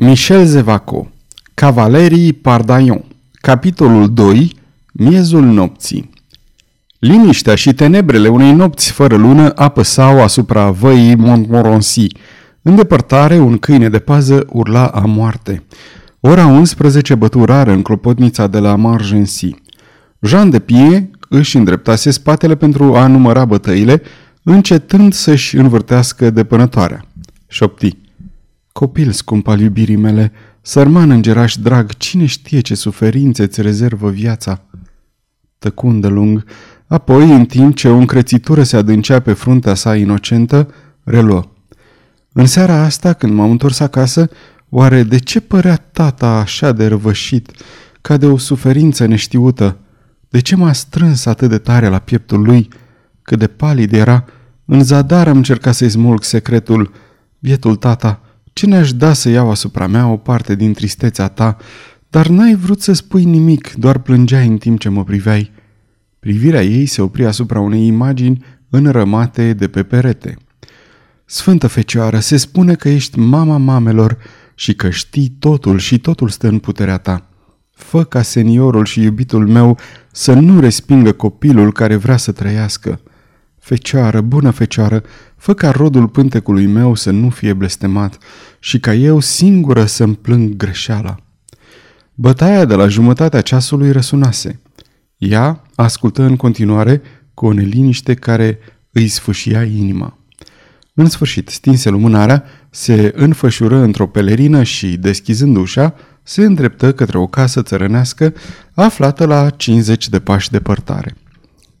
Michel Zevaco Cavalerii Pardaion Capitolul 2 Miezul nopții Liniștea și tenebrele unei nopți fără lună apăsau asupra văii Montmorency. În depărtare, un câine de pază urla a moarte. Ora 11 bătu rară în clopotnița de la Margency. Jean de Pie își îndreptase spatele pentru a număra bătăile, încetând să-și învârtească depănătoarea. Șopti. Copil scump al iubirii mele, sărman îngeraș drag, cine știe ce suferințe îți rezervă viața? Tăcundă lung, apoi, în timp ce o încrețitură se adâncea pe fruntea sa inocentă, reluă. În seara asta, când m-am întors acasă, oare de ce părea tata așa de răvășit, ca de o suferință neștiută? De ce m-a strâns atât de tare la pieptul lui? Cât de palid era, în zadar am încercat să-i smulg secretul. Bietul tata, ce ne-aș da să iau asupra mea o parte din tristețea ta, dar n-ai vrut să spui nimic, doar plângeai în timp ce mă priveai. Privirea ei se opri asupra unei imagini înrămate de pe perete. Sfântă Fecioară, se spune că ești mama mamelor și că știi totul și totul stă în puterea ta. Fă ca seniorul și iubitul meu să nu respingă copilul care vrea să trăiască. Fecioară, bună fecioară, fă ca rodul pântecului meu să nu fie blestemat și ca eu singură să-mi plâng greșeala. Bătaia de la jumătatea ceasului răsunase. Ea ascultă în continuare cu o neliniște care îi sfâșia inima. În sfârșit, stinse lumânarea, se înfășură într-o pelerină și, deschizând ușa, se îndreptă către o casă țărănească aflată la 50 de pași departare.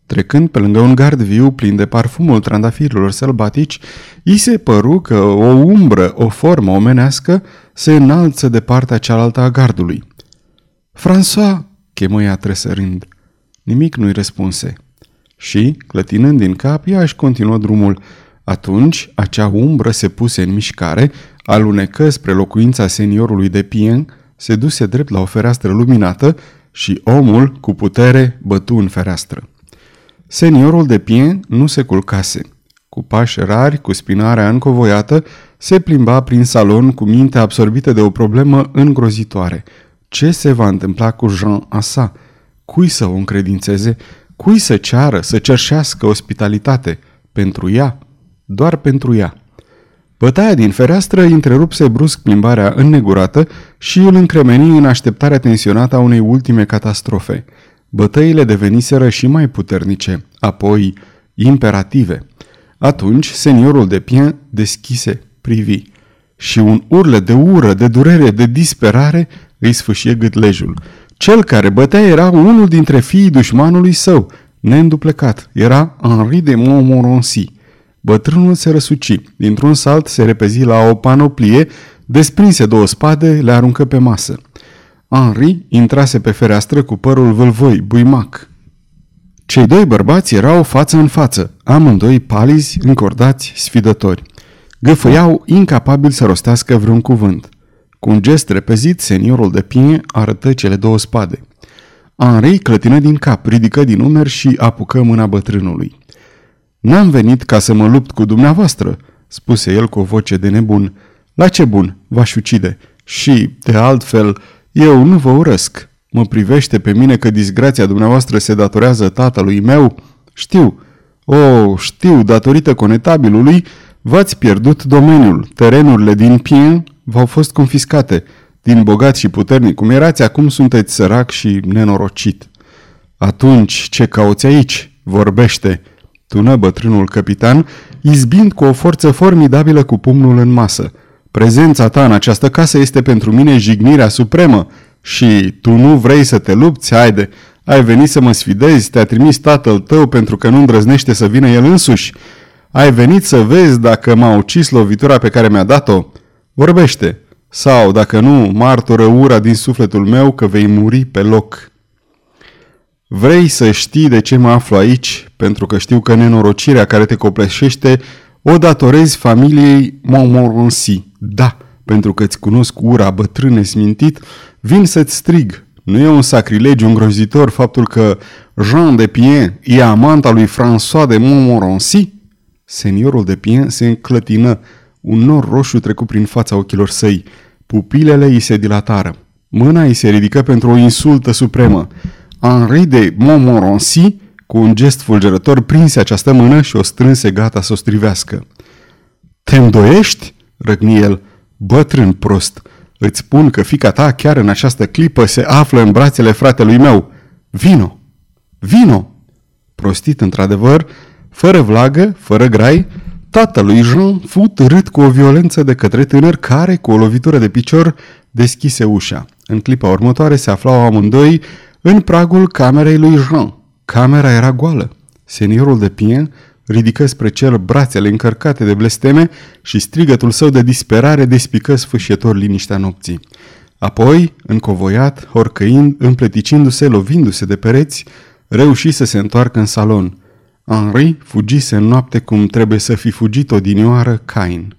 Trecând pe lângă un gard viu plin de parfumul trandafirilor sălbatici, i se păru că o umbră, o formă omenească, se înalță de partea cealaltă a gardului. François!" chemă ea tresărând. Nimic nu-i răspunse. Și, clătinând din cap, ea își continuă drumul. Atunci, acea umbră se puse în mișcare, alunecă spre locuința seniorului de Pien, se duse drept la o fereastră luminată și omul, cu putere, bătu în fereastră. Seniorul de Pien nu se culcase. Cu pași rari, cu spinarea încovoiată, se plimba prin salon cu mintea absorbită de o problemă îngrozitoare. Ce se va întâmpla cu Jean Asa? Cui să o încredințeze? Cui să ceară, să cerșească ospitalitate? Pentru ea? Doar pentru ea. Bătaia din fereastră întrerupse brusc plimbarea înnegurată și îl încremeni în așteptarea tensionată a unei ultime catastrofe. Bătăile deveniseră și mai puternice, apoi imperative. Atunci, seniorul de Pien deschise, privi și un urlă de ură, de durere, de disperare îi sfâșie gâtlejul. Cel care bătea era unul dintre fiii dușmanului său, neînduplecat. Era Henri de Montmorency. Bătrânul se răsuci. Dintr-un salt se repezi la o panoplie, desprinse două spade, le aruncă pe masă. Henri intrase pe fereastră cu părul vâlvoi, buimac. Cei doi bărbați erau față în față, amândoi palizi, încordați, sfidători. Găfăiau incapabil să rostească vreun cuvânt. Cu un gest repezit, seniorul de pie arătă cele două spade. Henri clătină din cap, ridică din umeri și apucă mâna bătrânului. N-am venit ca să mă lupt cu dumneavoastră," spuse el cu o voce de nebun. La ce bun? V-aș ucide. Și, de altfel, eu nu vă urăsc. Mă privește pe mine că disgrația dumneavoastră se datorează tatălui meu? Știu. O, oh, știu, datorită conetabilului, v-ați pierdut domeniul. Terenurile din Pien v-au fost confiscate. Din bogat și puternic cum erați, acum sunteți sărac și nenorocit. Atunci, ce cauți aici? Vorbește tună bătrânul capitan, izbind cu o forță formidabilă cu pumnul în masă. Prezența ta în această casă este pentru mine jignirea supremă și tu nu vrei să te lupți, haide, ai venit să mă sfidezi, te-a trimis tatăl tău pentru că nu îndrăznește să vină el însuși. Ai venit să vezi dacă m-a ucis lovitura pe care mi-a dat-o? Vorbește. Sau, dacă nu, martoră ura din sufletul meu că vei muri pe loc. Vrei să știi de ce mă aflu aici? Pentru că știu că nenorocirea care te copleșește o datorezi familiei Montmorency. Da, pentru că îți cunosc ura bătrâne smintit, vin să-ți strig. Nu e un sacrilegiu îngrozitor faptul că Jean de Pien e amanta lui François de Montmorency? Seniorul de Pien se înclătină. Un nor roșu trecu prin fața ochilor săi. Pupilele îi se dilatară. Mâna îi se ridică pentru o insultă supremă. Henri de Montmorency, cu un gest fulgerător, prinse această mână și o strânse gata să o strivească. Te îndoiești?" Răgni el. Bătrân prost, îți spun că fica ta chiar în această clipă se află în brațele fratelui meu. Vino! Vino! Prostit într-adevăr, fără vlagă, fără grai, tatălui Jean fu târât cu o violență de către tânăr care, cu o lovitură de picior, deschise ușa. În clipa următoare se aflau amândoi în pragul camerei lui Jean. Camera era goală. Seniorul de Pien ridică spre cer brațele încărcate de blesteme și strigătul său de disperare despică sfâșietor liniștea nopții. Apoi, încovoiat, horcăind, împleticindu-se, lovindu-se de pereți, reuși să se întoarcă în salon. Henri fugise în noapte cum trebuie să fi fugit odinioară Cain.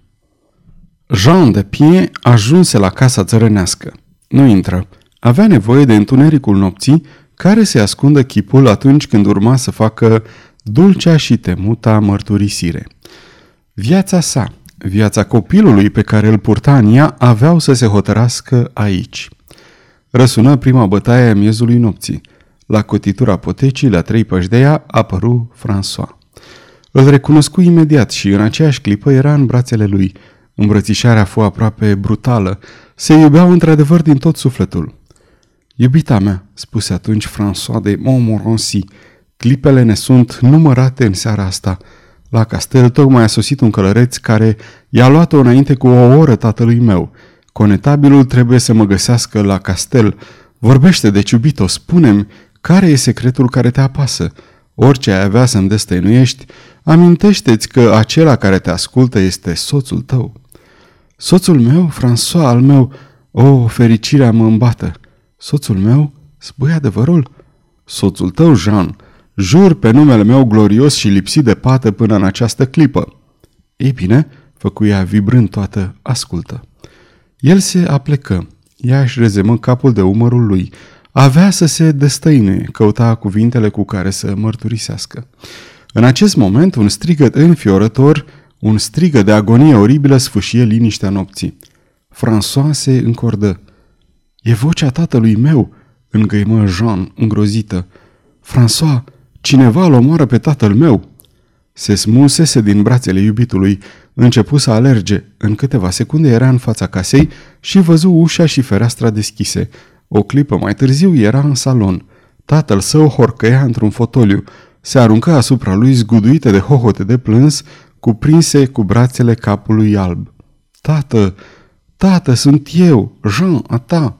Jean de Pie ajunse la casa țărănească. Nu intră. Avea nevoie de întunericul nopții care se ascundă chipul atunci când urma să facă dulcea și temuta mărturisire. Viața sa, viața copilului pe care îl purta în ea, aveau să se hotărască aici. Răsună prima bătaie a miezului nopții. La cotitura potecii, la trei păși de ea, apăru François. Îl recunoscu imediat și în aceeași clipă era în brațele lui. Îmbrățișarea fu aproape brutală. Se iubeau într-adevăr din tot sufletul. Iubita mea, spuse atunci François de Montmorency, clipele ne sunt numărate în seara asta. La castel tocmai a sosit un călăreț care i-a luat-o înainte cu o oră tatălui meu. Conetabilul trebuie să mă găsească la castel. Vorbește de iubito, spune-mi, care e secretul care te apasă? Orice ai avea să-mi destăinuiești, amintește-ți că acela care te ascultă este soțul tău. Soțul meu, François al meu, o, fericirea mă îmbată. Soțul meu? Spui adevărul? Soțul tău, Jean. Jur pe numele meu glorios și lipsit de pată până în această clipă. Ei bine, făcuia vibrând toată, ascultă. El se aplecă. Ea își rezemă capul de umărul lui. Avea să se destăine, căuta cuvintele cu care să mărturisească. În acest moment, un strigăt înfiorător, un strigă de agonie oribilă sfâșie liniștea nopții. François se încordă. E vocea tatălui meu!" îngăimă Jean, îngrozită. François, cineva îl omoară pe tatăl meu!" Se smulsese din brațele iubitului, începu să alerge. În câteva secunde era în fața casei și văzu ușa și fereastra deschise. O clipă mai târziu era în salon. Tatăl său horcăia într-un fotoliu. Se aruncă asupra lui zguduite de hohote de plâns, cuprinse cu brațele capului alb. Tată, tată, sunt eu, Jean, a ta!"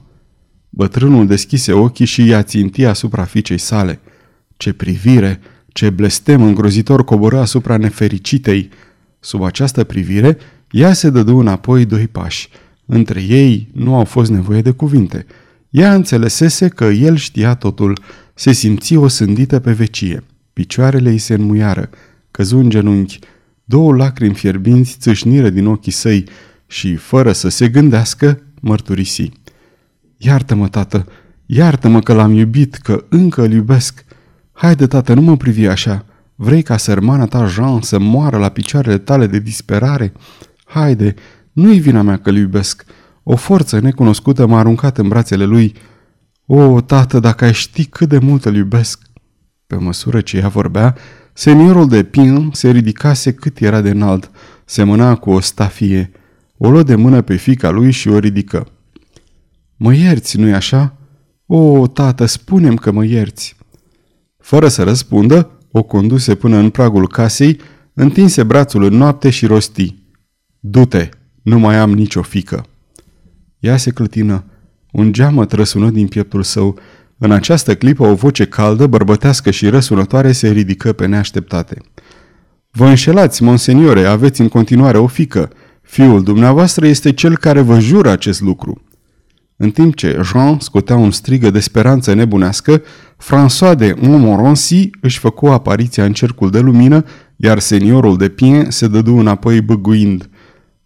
Bătrânul deschise ochii și i-a țintit asupra fiicei sale. Ce privire, ce blestem îngrozitor coboră asupra nefericitei. Sub această privire, ea se dădu înapoi doi pași. Între ei nu au fost nevoie de cuvinte. Ea înțelesese că el știa totul, se simți o sândită pe vecie. Picioarele îi se înmuiară, căzu în genunchi, două lacrimi fierbinți țâșnire din ochii săi și, fără să se gândească, mărturisi. Iartă-mă, tată, iartă-mă că l-am iubit, că încă îl iubesc. Haide, tată, nu mă privi așa. Vrei ca sărmana ta, Jean, să moară la picioarele tale de disperare? Haide, nu-i vina mea că îl iubesc. O forță necunoscută m-a aruncat în brațele lui. O, tată, dacă ai ști cât de mult îl iubesc! Pe măsură ce ea vorbea, seniorul de pin se ridicase cât era de înalt, semăna cu o stafie. O luă de mână pe fica lui și o ridică. Mă ierți, nu-i așa? O, tată, spunem că mă ierți. Fără să răspundă, o conduse până în pragul casei, întinse brațul în noapte și rosti. Du-te, nu mai am nicio fică. Ea se clătină. Un geamă trăsună din pieptul său. În această clipă o voce caldă, bărbătească și răsunătoare se ridică pe neașteptate. Vă înșelați, monseniore, aveți în continuare o fică. Fiul dumneavoastră este cel care vă jură acest lucru. În timp ce Jean scotea un strigă de speranță nebunească, François de Montmorency își făcu apariția în cercul de lumină, iar seniorul de Pien se dădu înapoi băguind.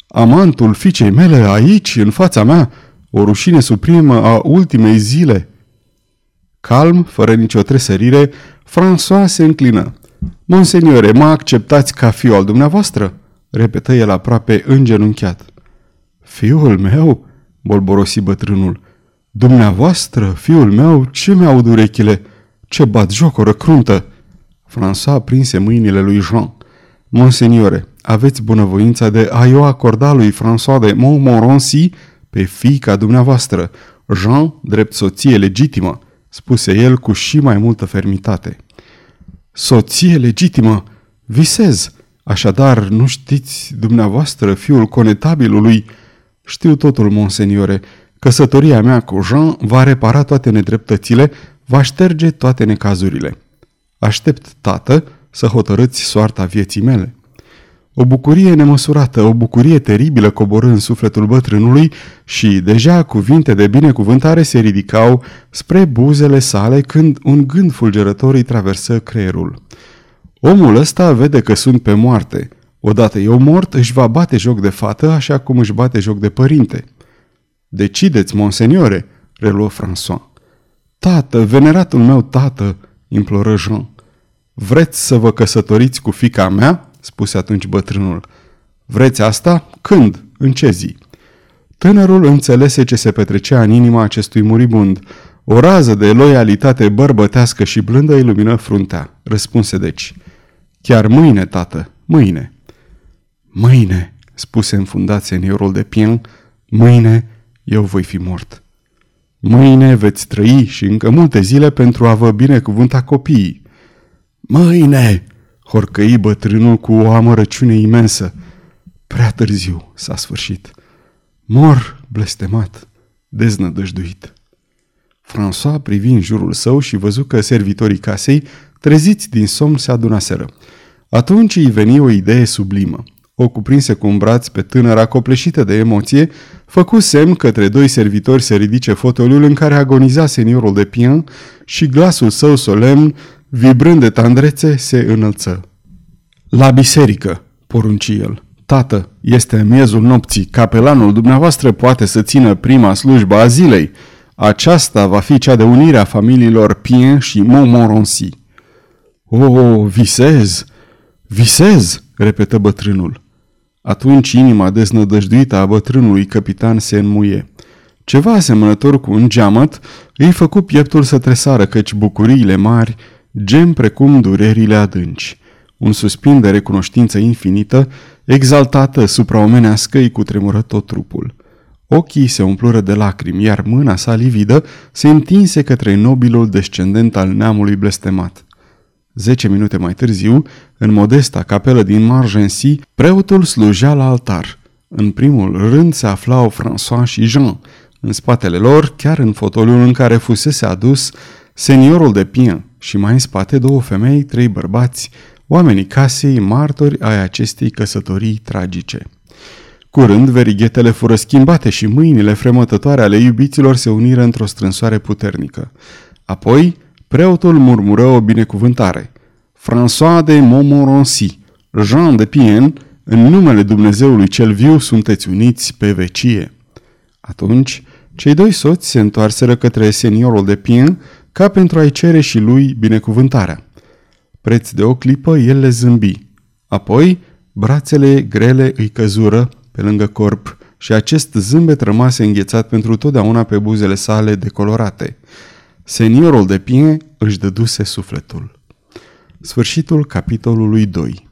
Amantul fiicei mele aici, în fața mea, o rușine suprimă a ultimei zile. Calm, fără nicio tresărire, François se înclină. Monseniore, mă acceptați ca fiul al dumneavoastră?" repetă el aproape îngenunchiat. Fiul meu?" Bolborosi bătrânul. Dumneavoastră, fiul meu, ce mi-aud urechile? Ce bat jocoră cruntă!" François prinse mâinile lui Jean. Monseniore, aveți bunăvoința de a o acorda lui François de Montmorency pe fiica dumneavoastră, Jean, drept soție legitimă, spuse el cu și mai multă fermitate. Soție legitimă? Visez! Așadar, nu știți dumneavoastră, fiul conetabilului? Știu totul, monseniore. Căsătoria mea cu Jean va repara toate nedreptățile, va șterge toate necazurile. Aștept, tată, să hotărâți soarta vieții mele. O bucurie nemăsurată, o bucurie teribilă coborâ în sufletul bătrânului și deja cuvinte de binecuvântare se ridicau spre buzele sale când un gând fulgerător îi traversă creierul. Omul ăsta vede că sunt pe moarte. Odată eu mort, își va bate joc de fată așa cum își bate joc de părinte. Decideți, monseniore, reluă François. Tată, veneratul meu tată, imploră Jean. Vreți să vă căsătoriți cu fica mea? spuse atunci bătrânul. Vreți asta? Când? În ce zi? Tânărul înțelese ce se petrecea în inima acestui muribund. O rază de loialitate bărbătească și blândă ilumină fruntea. Răspunse deci. Chiar mâine, tată, mâine. Mâine, spuse înfundat seniorul de pien, mâine eu voi fi mort. Mâine veți trăi și încă multe zile pentru a vă binecuvânta copiii. Mâine, horcăi bătrânul cu o amărăciune imensă. Prea târziu s-a sfârșit. Mor blestemat, deznădăjduit. François privi în jurul său și văzu că servitorii casei, treziți din somn, se adunaseră. Atunci îi veni o idee sublimă. O cuprinse cu un braț pe tânăra copleșită de emoție, făcu semn către doi servitori să ridice fotoliul în care agoniza seniorul de Pien și glasul său solemn vibrând de tandrețe, se înălță. La biserică, porunci el. Tată, este miezul nopții, capelanul dumneavoastră poate să țină prima slujbă a zilei. Aceasta va fi cea de unire a familiilor Pien și Montmorency. O, oh, visez, visez, repetă bătrânul. Atunci inima deznădăjduită a bătrânului capitan se înmuie. Ceva asemănător cu un geamăt îi făcu pieptul să tresară, căci bucuriile mari gem precum durerile adânci. Un suspin de recunoștință infinită, exaltată supraomenească, îi cutremură tot trupul. Ochii se umplură de lacrimi, iar mâna sa lividă se întinse către nobilul descendent al neamului blestemat. Zece minute mai târziu, în modesta capelă din Margency, preotul slujea la altar. În primul rând se aflau François și Jean. În spatele lor, chiar în fotoliul în care fusese adus, seniorul de Pien și mai în spate două femei, trei bărbați, oamenii casei, martori ai acestei căsătorii tragice. Curând, verighetele fură schimbate și mâinile fremătătoare ale iubiților se uniră într-o strânsoare puternică. Apoi, preotul murmură o binecuvântare. François de Montmorency, Jean de Pien, în numele Dumnezeului cel viu sunteți uniți pe vecie. Atunci, cei doi soți se întoarseră către seniorul de Pien, ca pentru a-i cere și lui binecuvântarea. Preț de o clipă, el le zâmbi. Apoi, brațele grele îi căzură pe lângă corp și acest zâmbet rămase înghețat pentru totdeauna pe buzele sale decolorate. Seniorul de pie își dăduse sufletul. Sfârșitul capitolului 2